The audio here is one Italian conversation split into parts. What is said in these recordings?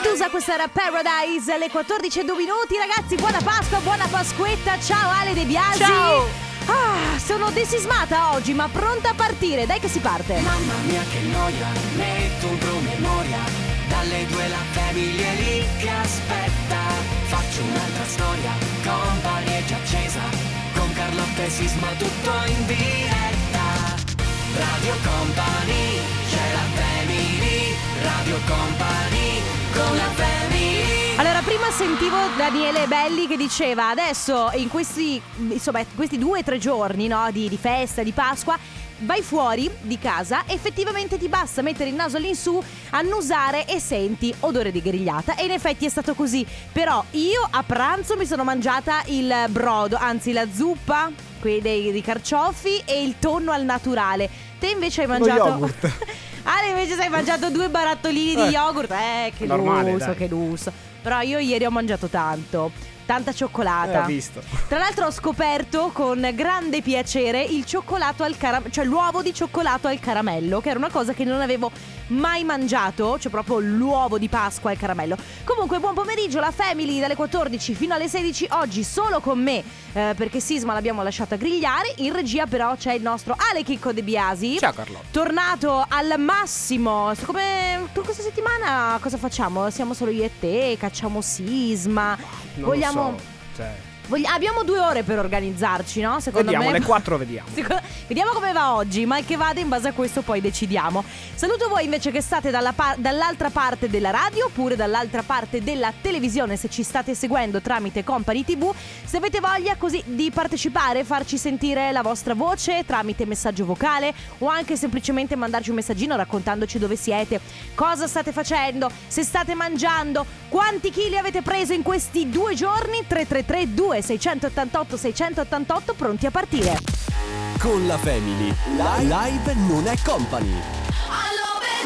Medusa, questa era Paradise, alle 14 e 2 minuti. Ragazzi, buona Pasqua, buona Pasquetta. Ciao Ale De Biasi. Ciao. Ah, sono desismata oggi, ma pronta a partire. Dai che si parte. Mamma mia che noia, metto un promemoria Dalle due la famiglia è lì che aspetta Faccio un'altra storia, company è già accesa Con Carlotta e Sisma tutto in diretta Radio Company, c'è la family Radio Company, Allora, prima sentivo Daniele Belli che diceva adesso in questi, insomma, questi due o tre giorni no, di, di festa, di Pasqua, vai fuori di casa, effettivamente ti basta mettere il naso all'insù, annusare e senti odore di grigliata. E in effetti è stato così. Però io a pranzo mi sono mangiata il brodo, anzi la zuppa, quelli dei, dei carciofi e il tonno al naturale. Te invece hai mangiato... Ale invece hai mangiato due barattolini di Eh. yogurt. Eh, che Normale, lusso, dai. che lusso. Però io ieri ho mangiato tanto. Tanta Eh, cioccolata. ho visto. Tra l'altro ho scoperto con grande piacere il cioccolato al caramello, cioè l'uovo di cioccolato al caramello, che era una cosa che non avevo mai mangiato, cioè proprio l'uovo di Pasqua al caramello. Comunque buon pomeriggio, la Family dalle 14 fino alle 16, oggi solo con me, eh, perché Sisma l'abbiamo lasciata grigliare, in regia però c'è il nostro Ale Chicco De Biasi. Ciao Carlotta. Tornato al massimo. Come tu questa settimana cosa facciamo? Siamo solo io e te, cacciamo Sisma. Non Vogliamo lo so. Cioè, Vogli- abbiamo due ore per organizzarci, no? Secondo vediamo, me. alle 4 vediamo. Secondo- Vediamo come va oggi, mal che vada, in base a questo poi decidiamo. Saluto voi invece che state dalla par- dall'altra parte della radio oppure dall'altra parte della televisione se ci state seguendo tramite Company TV. Se avete voglia così di partecipare, farci sentire la vostra voce tramite messaggio vocale o anche semplicemente mandarci un messaggino raccontandoci dove siete, cosa state facendo, se state mangiando, quanti chili avete preso in questi due giorni. 333 2688 688 pronti a partire. Con la Family. Live non è company.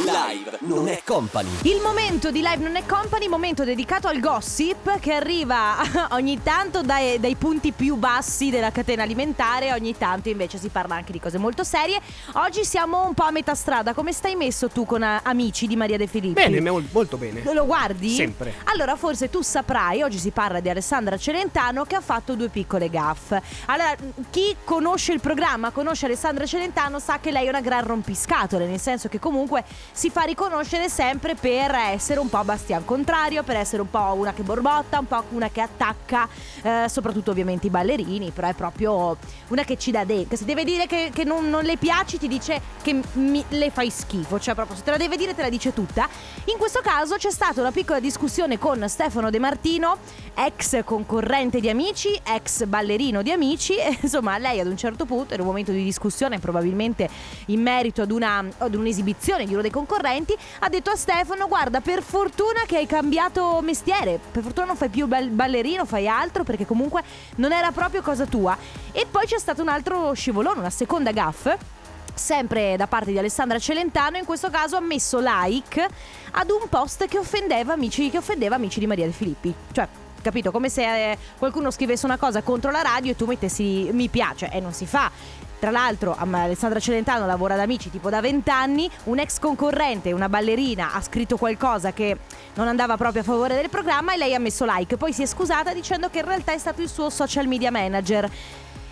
Live non è company. Il momento di Live Non è Company, momento dedicato al gossip che arriva ogni tanto dai, dai punti più bassi della catena alimentare, ogni tanto invece si parla anche di cose molto serie. Oggi siamo un po' a metà strada, come stai messo tu con eh, amici di Maria De Filippi? Bene, mol- molto bene. Lo guardi? Sempre. Allora, forse tu saprai, oggi si parla di Alessandra Celentano che ha fatto due piccole gaffe. Allora, chi conosce il programma, conosce Alessandra Celentano, sa che lei è una gran rompiscatole, nel senso che comunque si fa riconoscere sempre per essere un po' Bastian contrario, per essere un po' una che borbotta, un po' una che attacca, eh, soprattutto ovviamente i ballerini, però è proprio una che ci dà dentro. Se deve dire che, che non, non le piaci, ti dice che mi- le fai schifo, cioè proprio se te la deve dire te la dice tutta. In questo caso c'è stata una piccola discussione con Stefano De Martino, ex concorrente di Amici, ex ballerino di Amici, e insomma lei ad un certo punto, in un momento di discussione probabilmente in merito ad, una, ad un'esibizione di uno dei concorrenti, ha detto a Stefano guarda per fortuna che hai cambiato mestiere, per fortuna non fai più bal- ballerino, fai altro perché comunque non era proprio cosa tua. E poi c'è stato un altro scivolone, una seconda gaffe sempre da parte di Alessandra Celentano, in questo caso ha messo like ad un post che offendeva amici, che offendeva amici di Maria De Filippi. Cioè, capito? Come se eh, qualcuno scrivesse una cosa contro la radio e tu mettessi mi piace e non si fa. Tra l'altro Alessandra Celentano lavora da amici tipo da vent'anni, un ex concorrente, una ballerina, ha scritto qualcosa che non andava proprio a favore del programma e lei ha messo like. Poi si è scusata dicendo che in realtà è stato il suo social media manager.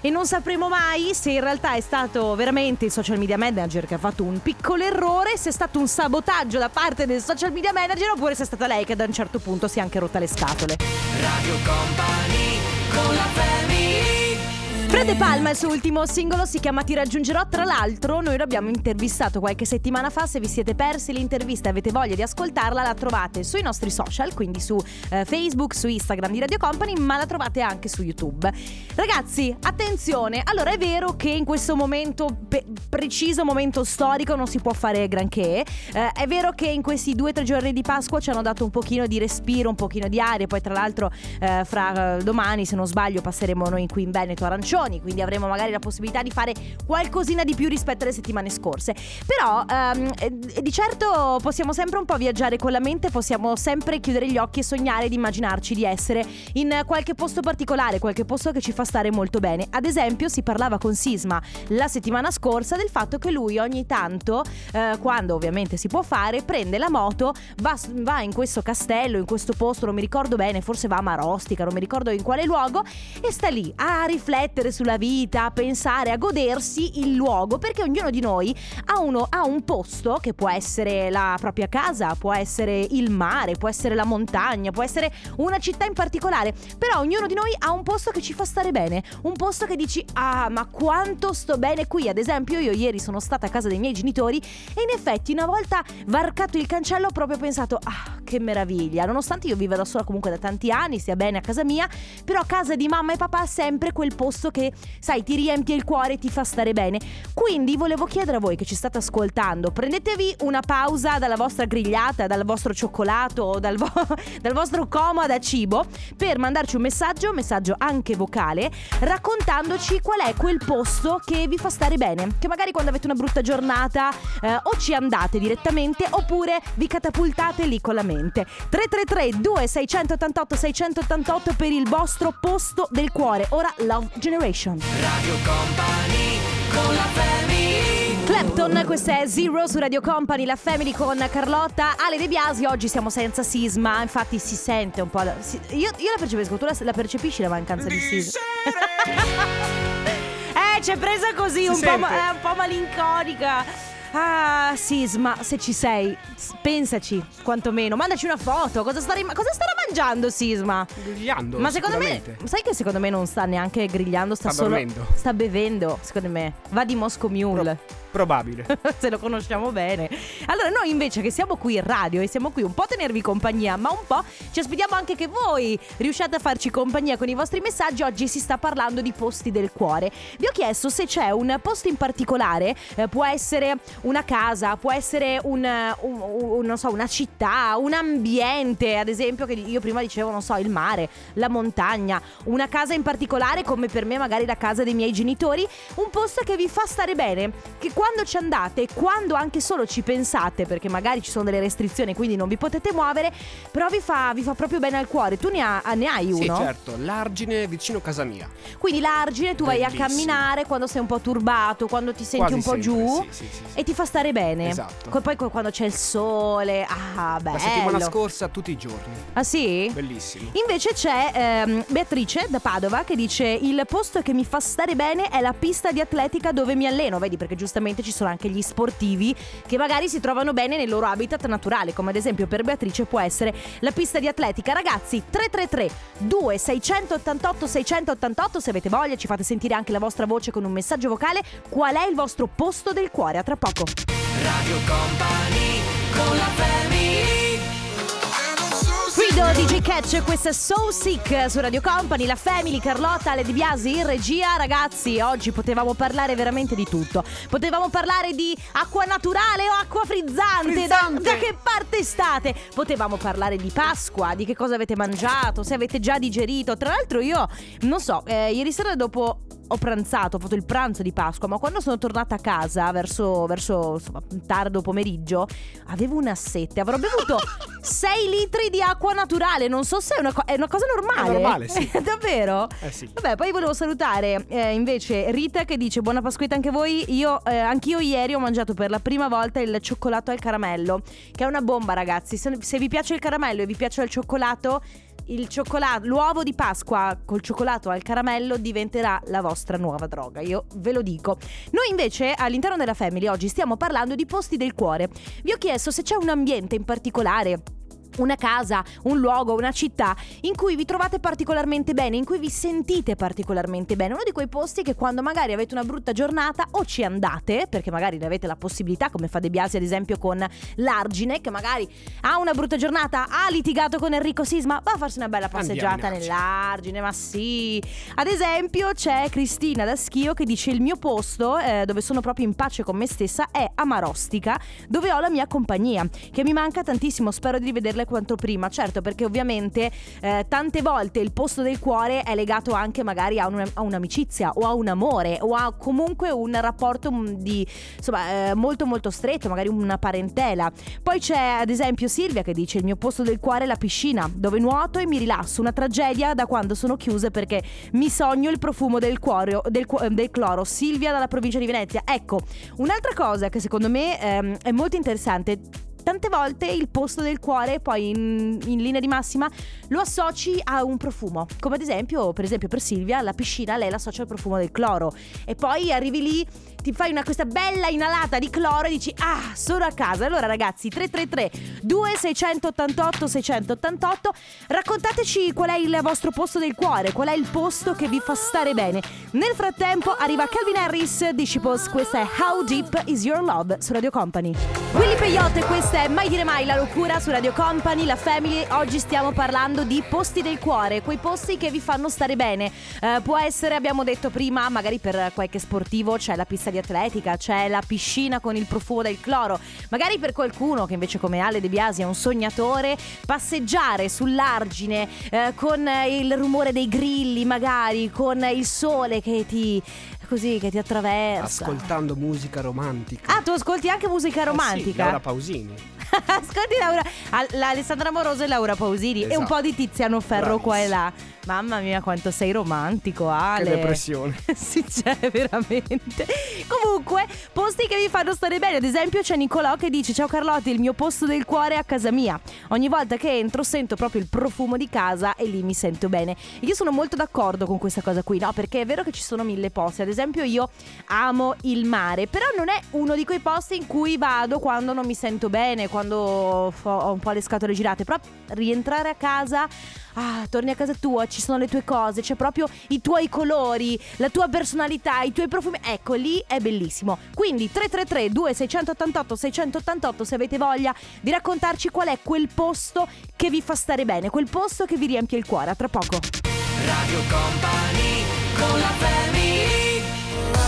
E non sapremo mai se in realtà è stato veramente il social media manager che ha fatto un piccolo errore, se è stato un sabotaggio da parte del social media manager oppure se è stata lei che da un certo punto si è anche rotta le scatole. Radio Company, con la family Fred De Palma, il suo ultimo singolo si chiama Ti raggiungerò. Tra l'altro, noi l'abbiamo intervistato qualche settimana fa. Se vi siete persi l'intervista e avete voglia di ascoltarla, la trovate sui nostri social, quindi su eh, Facebook, su Instagram di Radio Company, ma la trovate anche su YouTube. Ragazzi, attenzione! Allora, è vero che in questo momento, pe- preciso momento storico, non si può fare granché. Eh, è vero che in questi due o tre giorni di Pasqua ci hanno dato un pochino di respiro, un pochino di aria. Poi, tra l'altro, eh, fra eh, domani, se non sbaglio, passeremo noi qui in Veneto arancioni. Stagioni, quindi avremo magari la possibilità di fare qualcosina di più rispetto alle settimane scorse. Però ehm, eh, di certo possiamo sempre un po' viaggiare con la mente, possiamo sempre chiudere gli occhi e sognare di immaginarci di essere in qualche posto particolare, qualche posto che ci fa stare molto bene. Ad esempio si parlava con Sisma la settimana scorsa del fatto che lui ogni tanto, eh, quando ovviamente si può fare, prende la moto, va, va in questo castello, in questo posto, non mi ricordo bene, forse va a Marostica, non mi ricordo in quale luogo, e sta lì a riflettere sulla vita, a pensare, a godersi il luogo, perché ognuno di noi ha, uno, ha un posto che può essere la propria casa, può essere il mare, può essere la montagna, può essere una città in particolare, però ognuno di noi ha un posto che ci fa stare bene, un posto che dici ah ma quanto sto bene qui, ad esempio io ieri sono stata a casa dei miei genitori e in effetti una volta varcato il cancello ho proprio pensato ah che meraviglia, nonostante io viva da sola comunque da tanti anni, stia bene a casa mia, però a casa di mamma e papà è sempre quel posto che sai ti riempie il cuore e ti fa stare bene. Quindi volevo chiedere a voi che ci state ascoltando, prendetevi una pausa dalla vostra grigliata, dal vostro cioccolato dal, vo- dal vostro coma da cibo per mandarci un messaggio, un messaggio anche vocale, raccontandoci qual è quel posto che vi fa stare bene. Che magari quando avete una brutta giornata eh, o ci andate direttamente oppure vi catapultate lì con la mente. 333 2688 688 per il vostro posto del cuore. Ora Love Generation. Radio Company con la family Clapton, questa è Zero su Radio Company, la Family con Carlotta, Ale De Biasi. Oggi siamo senza sisma, infatti si sente un po'. La, si- io, io la percepisco, tu la, la percepisci la mancanza di sisma? eh, c'è presa così, un po', ma- eh, un po' malinconica. Ah, Sisma, se ci sei, pensaci, quantomeno. Mandaci una foto. Cosa, starei- cosa starà mangiando Sisma? Grigliando. Ma secondo me, sai che secondo me non sta neanche grigliando, sta, Sta solo. dormendo. Sta bevendo, secondo me. Va di Moscow Mule. Probabile. Se lo conosciamo bene. Allora, noi invece che siamo qui in radio e siamo qui un po' a tenervi compagnia, ma un po' ci aspettiamo anche che voi riusciate a farci compagnia con i vostri messaggi. Oggi si sta parlando di posti del cuore. Vi ho chiesto se c'è un posto in particolare, eh, può essere una casa, può essere un, un- un- so, una città, un ambiente, ad esempio, che io prima dicevo, non so, il mare, la montagna, una casa in particolare, come per me magari la casa dei miei genitori, un posto che vi fa stare bene, che quando ci andate, quando anche solo ci pensate, perché magari ci sono delle restrizioni, quindi non vi potete muovere, però vi fa, vi fa proprio bene al cuore. Tu ne, ha- ne hai Sì, uno? certo, l'argine vicino casa mia. Quindi l'argine tu vai a Bellissimo. camminare quando sei un po' turbato, quando ti senti Quasi un po' sempre, giù sì, sì, sì, sì. e ti fa stare bene. Esatto. Poi quando c'è il sole, ah, bello. La settimana scorsa tutti i giorni. Ah sì? Bellissimo. Invece c'è ehm, Beatrice da Padova che dice il posto che mi fa stare bene è la pista di atletica dove mi alleno, vedi perché giustamente ci sono anche gli sportivi che magari si trovano bene nel loro habitat naturale, come ad esempio per Beatrice può essere la pista di atletica. Ragazzi 333 2688 688 se avete voglia ci fate sentire anche la vostra voce con un messaggio vocale, qual è il vostro posto del cuore? A tra poco. Radio Company con la family Guido DJ Catch, questa è So Sick su Radio Company, la Family, Carlotta, Ale Di Biasi in regia. Ragazzi, oggi potevamo parlare veramente di tutto. Potevamo parlare di acqua naturale o acqua frizzante. Frizzante. Da, da che parte state? Potevamo parlare di Pasqua, di che cosa avete mangiato, se avete già digerito. Tra l'altro io, non so, eh, ieri sera dopo ho pranzato, ho fatto il pranzo di Pasqua, ma quando sono tornata a casa verso, verso insomma, tardo pomeriggio, avevo una sete. Avrò bevuto 6 litri di acqua naturale. Non so se è una, co- è una cosa normale. È normale, sì. Davvero? Eh sì. Vabbè, poi volevo salutare eh, invece Rita che dice buona Pasquetta anche voi. Io, eh, anch'io ieri ho mangiato per la prima volta il cioccolato al caramello, che è una bomba ragazzi. Se, se vi piace il caramello e vi piace il cioccolato, il cioccolato, l'uovo di Pasqua col cioccolato al caramello diventerà la vostra nuova droga, io ve lo dico. Noi invece all'interno della Family oggi stiamo parlando di posti del cuore. Vi ho chiesto se c'è un ambiente in particolare una casa, un luogo, una città in cui vi trovate particolarmente bene, in cui vi sentite particolarmente bene. Uno di quei posti che quando magari avete una brutta giornata o ci andate, perché magari ne avete la possibilità, come fa De Biasi ad esempio con l'Argine, che magari ha una brutta giornata, ha litigato con Enrico Sisma, va a farsi una bella passeggiata in Argine. nell'Argine, ma sì. Ad esempio c'è Cristina da Schio che dice il mio posto, eh, dove sono proprio in pace con me stessa, è a Marostica, dove ho la mia compagnia, che mi manca tantissimo, spero di rivederla quanto prima, certo, perché ovviamente eh, tante volte il posto del cuore è legato anche magari a, un- a un'amicizia o a un amore o a comunque un rapporto mm, di insomma eh, molto molto stretto, magari una parentela. Poi c'è ad esempio Silvia che dice il mio posto del cuore è la piscina, dove nuoto e mi rilasso, una tragedia da quando sono chiuse perché mi sogno il profumo del, cuore, del, del cloro. Silvia dalla provincia di Venezia. Ecco, un'altra cosa che secondo me ehm, è molto interessante tante volte il posto del cuore poi in, in, linea di massima lo associ a un profumo. Come ad esempio per esempio per Silvia la piscina lei l'associa al profumo del cloro. E poi arrivi lì ti fai una questa bella inalata di cloro e dici ah sono a casa. Allora ragazzi 333 2688 688 raccontateci qual è il vostro posto del cuore qual è il posto che vi fa stare bene. Nel frattempo arriva Calvin Harris di Shipos questa è How Deep Is Your Love su Radio Company. Willy Peyote questa è Mai dire mai la locura su Radio Company la Family oggi stiamo parlando di posti del cuore quei posti che vi fanno stare bene eh, può essere abbiamo detto prima magari per qualche sportivo c'è la pista di atletica, c'è la piscina con il profumo del cloro. Magari per qualcuno che invece come Ale De Biasi è un sognatore, passeggiare sull'argine eh, con il rumore dei grilli, magari con il sole che ti così che ti attraversa. Ascoltando musica romantica. Ah, tu ascolti anche musica romantica? Eh sì, Laura Pausini. Ascolti Laura, Alessandra Moroso e Laura Pausini esatto. e un po' di Tiziano Ferro Bravissimo. qua e là. Mamma mia, quanto sei romantico, Ale. Che depressione. sì, c'è veramente. Comunque, posti che vi fanno stare bene. Ad esempio, c'è Nicolò che dice: Ciao Carlotti, il mio posto del cuore è a casa mia. Ogni volta che entro sento proprio il profumo di casa e lì mi sento bene. Io sono molto d'accordo con questa cosa qui, no? Perché è vero che ci sono mille posti. Ad esempio, io amo il mare, però non è uno di quei posti in cui vado quando non mi sento bene, quando ho un po' le scatole girate. Però rientrare a casa ah, torni a casa tua, ci sono le tue cose, c'è proprio i tuoi colori, la tua personalità, i tuoi profumi. Ecco, lì è bellissimo. Quindi 333 2688 688 se avete voglia di raccontarci qual è quel posto che vi fa stare bene, quel posto che vi riempie il cuore. A tra poco. Radio Company con la family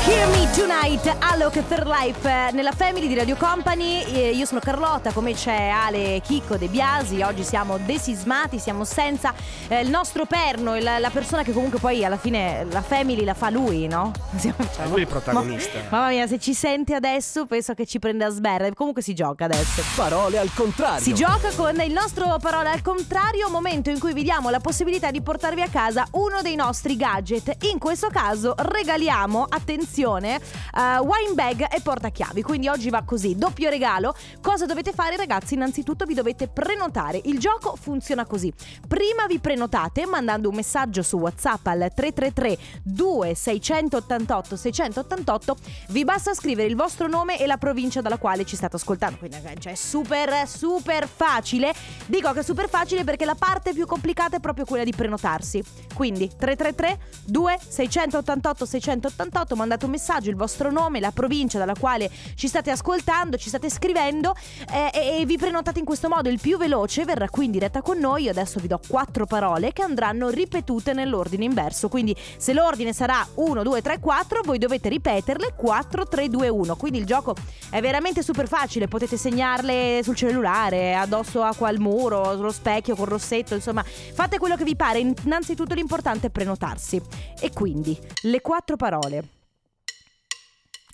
Hear Me Tonight, Alok for Life nella Family di Radio Company. Io sono Carlotta, come c'è Ale Chicco De Biasi. Oggi siamo desismati, siamo senza eh, il nostro perno, la, la, persona che comunque poi alla fine la Family la fa lui, no? Siamo, cioè, lui è il protagonista. Ma, mamma mia, se ci sente adesso penso che ci prende a sberre. Comunque si gioca adesso. Parole al contrario. Si gioca con il nostro Parole al contrario, momento in cui vi diamo la possibilità di portarvi a casa uno dei nostri gadget. In questo caso regaliamo, attenzione attenzione, uh, wine bag e portachiavi. Quindi oggi va così, doppio regalo. Cosa dovete fare ragazzi? Innanzitutto vi dovete prenotare. Il gioco funziona così. Prima vi prenotate mandando un messaggio su WhatsApp al 333 2688 688. Vi basta scrivere il vostro nome e la provincia dalla quale ci state ascoltando. Quindi cioè, è super super facile. Dico che è super facile perché la parte più complicata è proprio quella di prenotarsi. Quindi 333 2688 688 mandate un un messaggio, il vostro nome, la provincia dalla quale ci state ascoltando, ci state scrivendo eh, e, e vi prenotate in questo modo. Il più veloce verrà qui in diretta con noi. Io adesso vi do quattro parole che andranno ripetute nell'ordine inverso. Quindi se l'ordine sarà 1, 2, 3, 4, voi dovete ripeterle 4, 3, 2, 1. Quindi il gioco è veramente super facile. Potete segnarle sul cellulare, addosso a qual muro, sullo specchio, col rossetto. Insomma, fate quello che vi pare. Innanzitutto l'importante è prenotarsi. E quindi le quattro parole.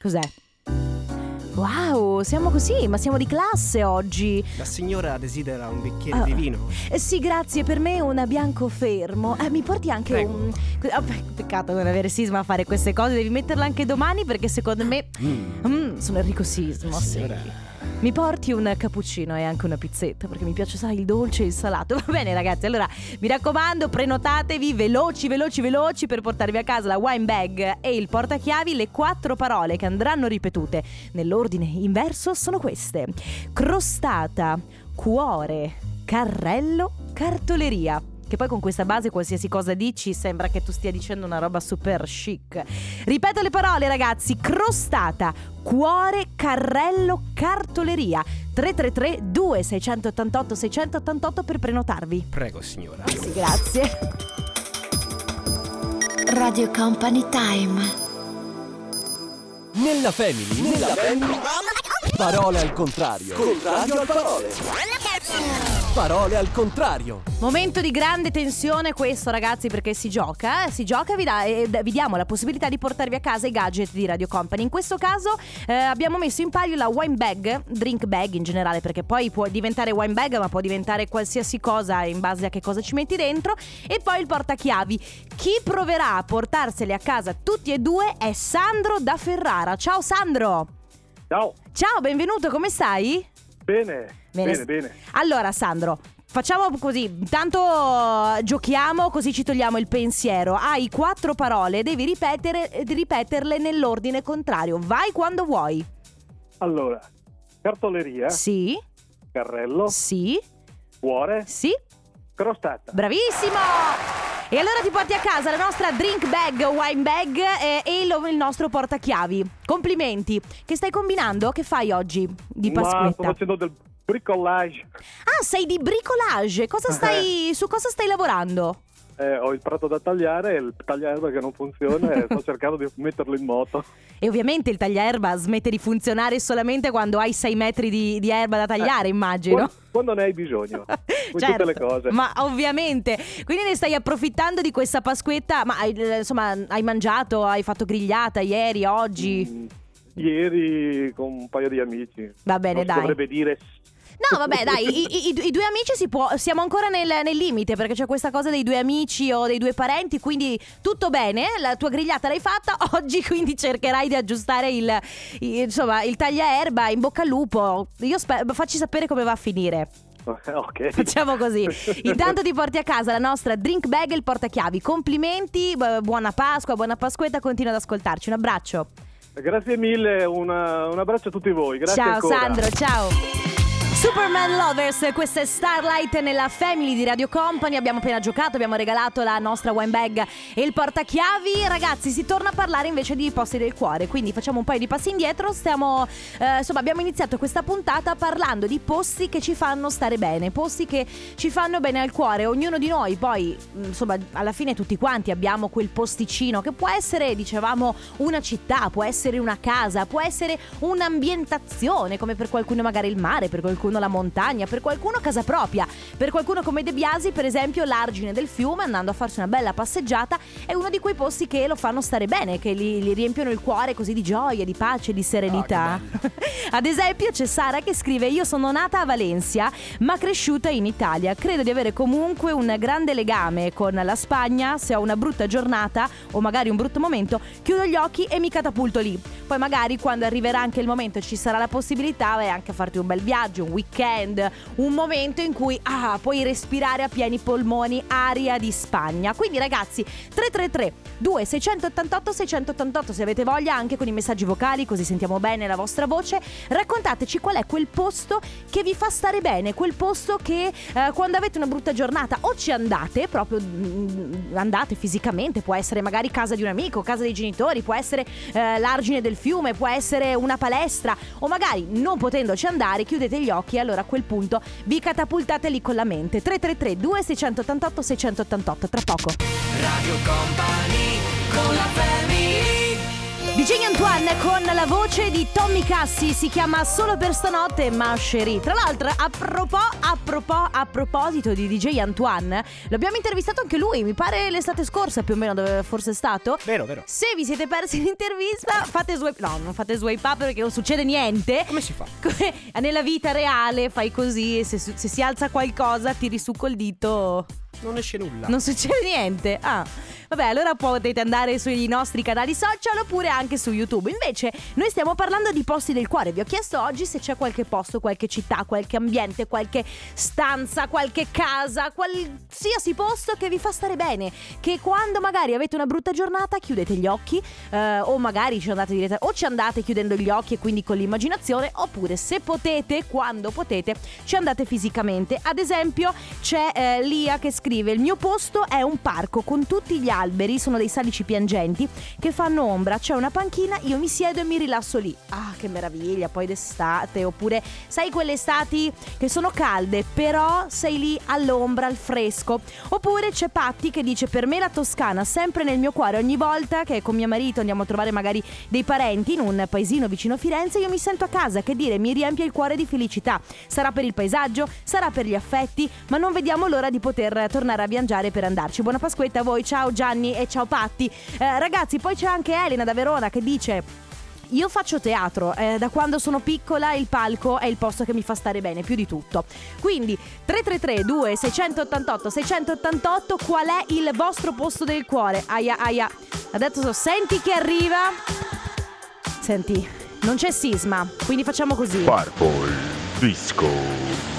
Cos'è? Wow, siamo così, ma siamo di classe oggi. La signora desidera un bicchiere uh, di vino? Eh, sì, grazie, per me un bianco fermo. Eh, mi porti anche Prego. un... Oh, peccato non avere Sisma a fare queste cose, devi metterla anche domani perché secondo me... Mm. Mm, sono Enrico Sisma, signora. sì. Mi porti un cappuccino e anche una pizzetta perché mi piace, sai, il dolce e il salato. Va bene, ragazzi. Allora, mi raccomando, prenotatevi veloci, veloci, veloci per portarvi a casa la wine bag e il portachiavi. Le quattro parole che andranno ripetute nell'ordine inverso sono queste: crostata, cuore, carrello, cartoleria. Che poi con questa base qualsiasi cosa dici sembra che tu stia dicendo una roba super chic. Ripeto le parole ragazzi, crostata, cuore, carrello, cartoleria. 333 2688 688 per prenotarvi. Prego signora. Sì, grazie. Radio Company Time. Nella family, nella family. Parole al contrario. Contrario al parole. Parole al contrario. Momento di grande tensione questo ragazzi perché si gioca, eh? si gioca e vi, e vi diamo la possibilità di portarvi a casa i gadget di Radio Company. In questo caso eh, abbiamo messo in palio la wine bag, drink bag in generale perché poi può diventare wine bag ma può diventare qualsiasi cosa in base a che cosa ci metti dentro e poi il portachiavi. Chi proverà a portarseli a casa tutti e due è Sandro da Ferrara. Ciao Sandro! Ciao, Ciao, benvenuto, come stai? bene, Bene. bene, bene. Allora, Sandro. Facciamo così, intanto eh, giochiamo così ci togliamo il pensiero. Hai quattro parole, devi ripetere, eh, ripeterle nell'ordine contrario. Vai quando vuoi. Allora, cartoleria, Sì, carrello, sì, cuore, sì. crostata. Bravissimo! E allora ti porti a casa la nostra drink bag, wine bag eh, e il, il nostro portachiavi. Complimenti. Che stai combinando? Che fai oggi di Ma sto Pasquetta? facendo del bricolage. Ah, sei di bricolage. Cosa stai, su cosa stai lavorando? Eh, ho il prato da tagliare e il tagliaerba che non funziona e sto cercando di metterlo in moto. E ovviamente il tagliaerba smette di funzionare solamente quando hai 6 metri di, di erba da tagliare, immagino. Quando, ne hai bisogno. Con Certo, tutte le cose. Ma ovviamente. Quindi ne stai approfittando di questa Pasquetta. Ma hai, eh, insomma, hai mangiato, hai fatto grigliata ieri, oggi? Mm, Ieri con un paio di amici. Va bene, Non dai. dovrebbe dire No, vabbè, dai, i, i- i- due amici si può, siamo ancora nel, nel limite perché c'è questa cosa dei due amici o dei due parenti, quindi tutto bene, la tua grigliata l'hai fatta, oggi quindi cercherai di aggiustare il, il- insomma, il tagliaerba, in bocca al lupo. Io sper- facci sapere come va a finire. ok. Facciamo così. Intanto ti porti a casa la nostra drink bag e il portachiavi. Complimenti, bu- buona Pasqua, buona Pasquetta, continua ad ascoltarci. Un abbraccio. Grazie mille, una- un abbraccio a tutti voi. Grazie ciao ancora. Sandro, ciao. Superman Lovers, questa è Starlight nella Family di Radio Company. Abbiamo appena giocato, abbiamo regalato la nostra wine bag e il portachiavi. Ragazzi, si torna a parlare invece di posti del cuore. Quindi facciamo un paio di passi indietro. Stiamo, eh, insomma, abbiamo iniziato questa puntata parlando di posti che ci fanno stare bene, posti che ci fanno bene al cuore. Ognuno di noi, poi, mh, insomma, alla fine tutti quanti abbiamo quel posticino che può essere, dicevamo, una città, può essere una casa, può essere un'ambientazione, come per qualcuno magari il mare, per qualcuno la montagna, per qualcuno casa propria, per qualcuno come De Biasi, per esempio, l'argine del fiume, andando a farsi una bella passeggiata, è uno di quei posti che lo fanno stare bene, che gli, riempiono il cuore così di gioia, di pace, di serenità. Ad esempio, c'è Sara che scrive: Io sono nata a Valencia, ma cresciuta in Italia. Credo di avere comunque un grande legame con la Spagna. Se ho una brutta giornata o magari un brutto momento, chiudo gli occhi e mi catapulto lì. Poi, magari quando arriverà anche il momento e ci sarà la possibilità, vai anche a farti un bel viaggio, un weekend, un momento in cui ah, puoi respirare a pieni polmoni aria di Spagna. Quindi, ragazzi, 333 2688 688 se avete voglia anche con i messaggi vocali così sentiamo bene la vostra voce raccontateci qual è quel posto che vi fa stare bene quel posto che eh, quando avete una brutta giornata o ci andate proprio mm, andate fisicamente può essere magari casa di un amico casa dei genitori può essere eh, l'argine del fiume può essere una palestra o magari non potendoci andare chiudete gli occhi e allora a quel punto vi catapultate lì con la mente. 333 2688 688 tra poco. Radio Company con la family DJ Antoine con la voce di Tommy Cassi si chiama Solo per stanotte ma Cherie. Tra l'altro a, propo- a, propo- a proposito di DJ Antoine l'abbiamo intervistato anche lui mi pare l'estate scorsa più o meno dove forse è stato Vero, vero. se vi siete persi l'intervista fate swipe no non fate swipe up perché non succede niente Come si fa? Come- nella vita reale fai così e se, se si alza qualcosa tiri su col dito Non esce nulla. non succede niente. Ah, vabbè, allora potete andare sui nostri canali social oppure anche su YouTube. Invece, noi stiamo parlando di posti del cuore. Vi ho chiesto oggi se c'è qualche posto, qualche città, qualche ambiente, qualche stanza, qualche casa, qualsiasi posto che vi fa stare bene. Che quando magari avete una brutta giornata chiudete gli occhi, eh, o magari ci andate diretta, o ci andate chiudendo gli occhi e quindi con l'immaginazione, oppure se potete, quando potete, ci andate fisicamente. Ad esempio, c'è eh, Lia che scrive: Il mio posto è un parco con tutti gli alberi, sono dei salici piangenti che fanno ombra, c'è una panchina, io mi siedo e mi rilasso lì. Ah, che meraviglia, poi d'estate, oppure sai quelle estati che sono calde, però sei lì all'ombra, al fresco. Oppure c'è Patti che dice per me la Toscana sempre nel mio cuore, ogni volta che con mio marito andiamo a trovare magari dei parenti in un paesino vicino Firenze, io mi sento a casa, che dire, mi riempie il cuore di felicità. Sarà per il paesaggio, sarà per gli affetti, ma non vediamo l'ora di poter tornare a viaggiare per andarci. Buona Pasquetta a voi, ciao Gianni e ciao Patti. Eh, ragazzi, poi c'è anche Elena da Verona che dice io faccio teatro, eh, da quando sono piccola il palco è il posto che mi fa stare bene, più di tutto. Quindi 333 2688 688 qual è il vostro posto del cuore? Aia aia. Adesso senti che arriva. Senti, non c'è sisma, quindi facciamo così. Purple Disco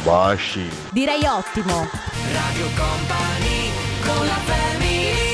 Machine. Direi ottimo. Radio Company con la family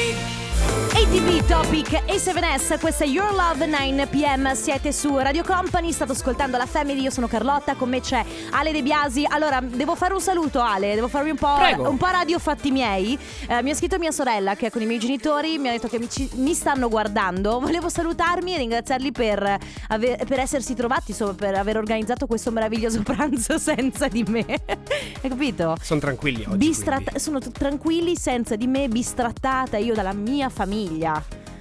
ATV Topic e 7S, questa è Your Love 9pm, siete su Radio Company, state ascoltando la Family, io sono Carlotta, con me c'è Ale De Biasi. Allora, devo fare un saluto Ale, devo farvi un po', Prego. un po' radio fatti miei. Eh, mi ha scritto mia sorella che è con i miei genitori, mi ha detto che mi, ci- mi stanno guardando. Volevo salutarmi e ringraziarli per, ave- per essersi trovati, insomma, per aver organizzato questo meraviglioso pranzo senza di me. Hai capito? Sono tranquilli oggi. Quindi. sono t- tranquilli senza di me, bistrattata io dalla mia famiglia.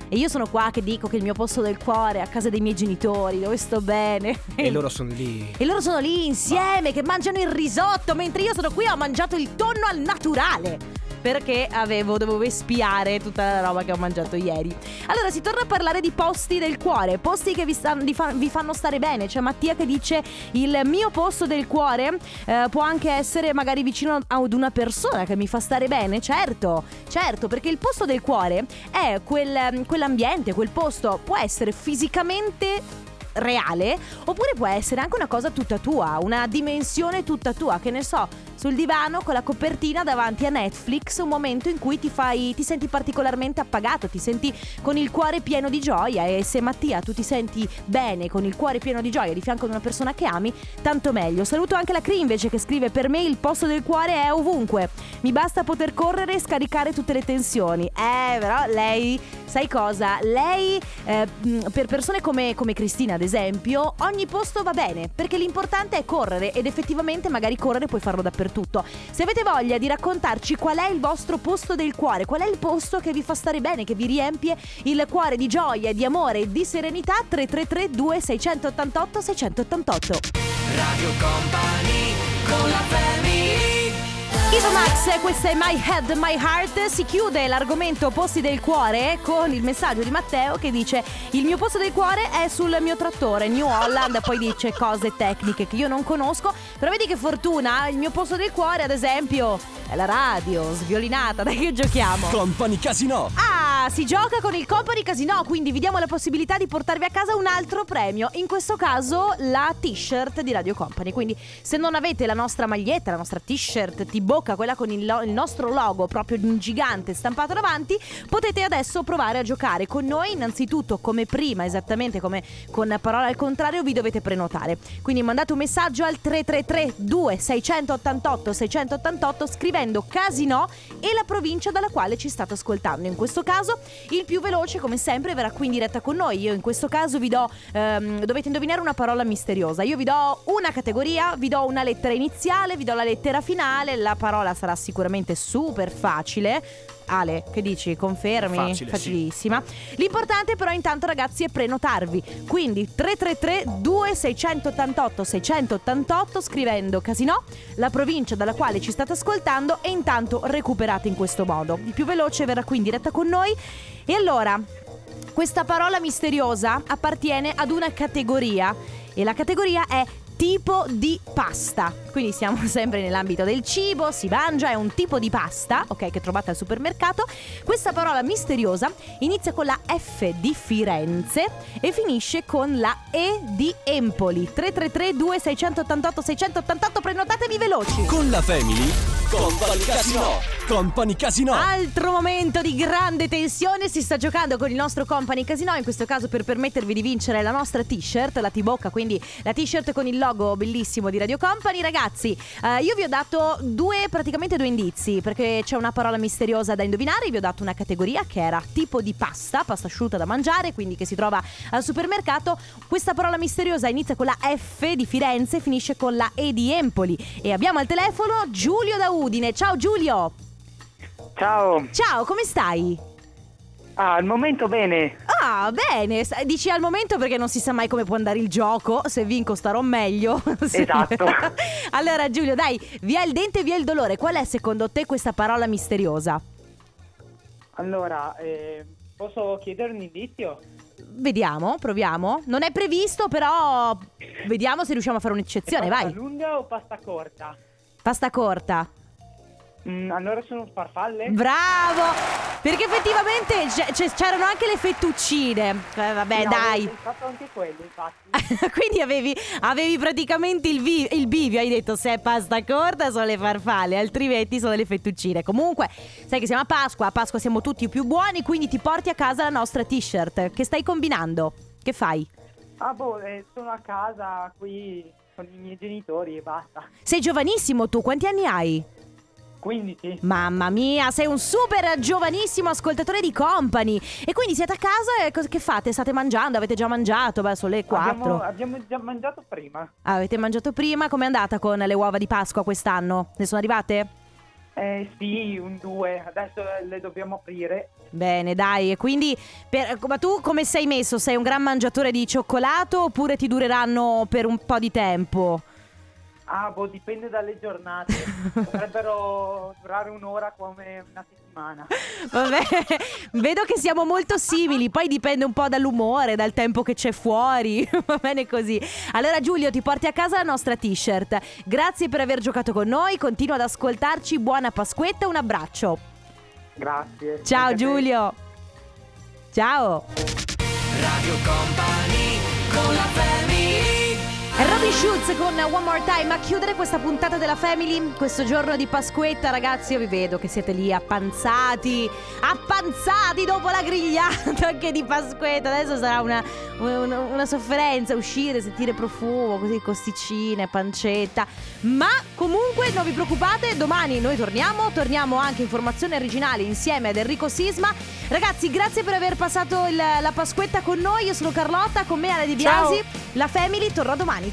E io sono qua che dico che il mio posto del cuore è a casa dei miei genitori, dove sto bene. E loro sono lì. E loro sono lì insieme che mangiano il risotto, mentre io sono qui e ho mangiato il tonno al naturale. Perché avevo, dovevo espiare tutta la roba che ho mangiato ieri. Allora, si torna a parlare di posti del cuore, posti che vi, stan- vi fa- vi fanno stare bene. C'è Mattia che dice: Il mio posto del cuore eh, può anche essere magari vicino ad una persona che mi fa stare bene. Certo, certo, perché il posto del cuore è quel- quell'ambiente, quel posto può essere fisicamente reale oppure può essere anche una cosa tutta tua, una dimensione tutta tua, che ne so, sul divano con la copertina davanti a Netflix, un momento in cui ti fai ti senti particolarmente appagato, ti senti con il cuore pieno di gioia e se Mattia tu ti senti bene con il cuore pieno di gioia di fianco ad una persona che ami, tanto meglio. Saluto anche la Cri invece che scrive per me il posto del cuore è ovunque. Mi basta poter correre e scaricare tutte le tensioni. Eh, però lei sai cosa? Lei eh, per persone come, come Cristina ad esempio, ogni posto va bene, perché l'importante è correre ed effettivamente magari correre puoi farlo dappertutto. Se avete voglia di raccontarci qual è il vostro posto del cuore, qual è il posto che vi fa stare bene, che vi riempie il cuore di gioia, di amore e di serenità, 333 2688 688. Radio Company con la family Ivo Max, questa è My Head, My Heart. Si chiude l'argomento posti del cuore con il messaggio di Matteo che dice: Il mio posto del cuore è sul mio trattore, New Holland. Poi dice cose tecniche che io non conosco. Però vedi che fortuna, il mio posto del cuore, ad esempio, è la radio, sviolinata. Dai che giochiamo. Company Casino. Ah, si gioca con il Company Casino, quindi vi diamo la possibilità di portarvi a casa un altro premio, in questo caso la t-shirt di Radio Company. Quindi se non avete la nostra maglietta, la nostra t-shirt T-Bocca, quella con il, lo- il nostro logo proprio in gigante stampato davanti, potete adesso provare a giocare con noi. Innanzitutto, come prima, esattamente come con parola al contrario, vi dovete prenotare. Quindi mandate un messaggio al 333 2688 688 scrivendo Casino e la provincia dalla quale ci state ascoltando. In questo caso il più veloce come sempre verrà qui in diretta con noi. Io in questo caso vi do ehm, dovete indovinare una parola misteriosa. Io vi do una categoria, vi do una lettera iniziale, vi do la lettera finale, la parola sarà sicuramente super facile. Ale, che dici? Confermi? Facile, sì. Facilissima. L'importante però intanto ragazzi è prenotarvi. Quindi 333 2688 688 scrivendo Casino, la provincia dalla quale ci state ascoltando e intanto recuperate in questo modo. Il più veloce verrà qui in diretta con noi. E allora, questa parola misteriosa appartiene ad una categoria e la categoria è tipo di pasta. Quindi siamo sempre nell'ambito del cibo, si mangia, è un tipo di pasta, ok, che trovate al supermercato. Questa parola misteriosa inizia con la F di Firenze e finisce con la E di Empoli. 333 2688 688 prenotatevi veloci. Con la Family. Company Casino. Company Casino. Altro momento di grande tensione si sta giocando con il nostro company casino, in questo caso per permettervi di vincere la nostra t-shirt, la T-Bocca, quindi la t-shirt con il logo bellissimo di Radio Company. Ragazzi, ragazzi, eh, io vi ho dato due, praticamente due indizi, perché c'è una parola misteriosa da indovinare. Vi ho dato una categoria che era tipo di pasta, pasta asciutta da mangiare, quindi che si trova al supermercato. Questa parola misteriosa inizia con la F di Firenze e finisce con la E di Empoli. E abbiamo al telefono Giulio da Udine. Ciao Giulio! Ciao, Ciao, come stai? Ah, al momento bene. Ah, bene, dici al momento perché non si sa mai come può andare il gioco, se vinco starò meglio. Sì. Esatto. allora Giulio, dai, via il dente, via il dolore. Qual è secondo te questa parola misteriosa? Allora, eh, posso chiedere un indizio? Vediamo, proviamo. Non è previsto, però vediamo se riusciamo a fare un'eccezione, pasta vai. lunga o pasta corta? Pasta corta. Mm, allora sono farfalle? Bravo! Perché effettivamente c'è- c'erano anche le fettuccine. Eh, vabbè, No, dai. Ho fatto anche quello, infatti. Quindi avevi, avevi praticamente il, vi- il bivio, hai detto se è pasta corta sono le farfalle, altrimenti sono le fettuccine. Comunque, sai che siamo a Pasqua, a Pasqua siamo tutti più buoni, quindi ti porti a casa la nostra t-shirt. Che stai combinando? Che fai? ah, boh, eh, sono a casa qui con i miei genitori e basta. Sei giovanissimo tu, quanti anni hai? 15. Mamma mia, sei un super giovanissimo ascoltatore di Company. E quindi siete a casa e cosa che fate? State mangiando? Avete già mangiato? Beh, sono le 4. Abbiamo, abbiamo già mangiato prima. Ah, avete mangiato prima? Com'è andata con le uova di Pasqua quest'anno? Ne sono arrivate? Eh sì, un due. Adesso le dobbiamo aprire. Bene, dai, e quindi per- ma tu come sei messo? Sei un gran mangiatore di cioccolato oppure ti dureranno per un po' di tempo? Ah, boh, dipende dalle giornate. Potrebbero durare un'ora come una settimana. Vabbè, vedo che siamo molto simili, poi dipende un po' dall'umore, dal tempo che c'è fuori, va bene così. Allora Giulio ti porti a casa la nostra t-shirt, grazie per aver giocato con noi, continua ad ascoltarci, buona Pasquetta, un abbraccio. Grazie. Ciao Anche. Giulio. Ciao. Radio Company con la family È Robin Schulz con One More Time a chiudere questa puntata della Family, questo giorno di Pasquetta. Ragazzi io vi vedo che siete lì appanzati, appanzati dopo la grigliata anche di Pasquetta, adesso sarà una, una, una sofferenza uscire, sentire profumo, così costicine, pancetta, ma comunque non vi preoccupate, domani noi torniamo, torniamo anche informazioni originali insieme ad Enrico Sisma, ragazzi grazie per aver passato il- la Pasquetta con noi, io sono Carlotta, con me Ale Di Ciao. Biasi, la Family torna domani,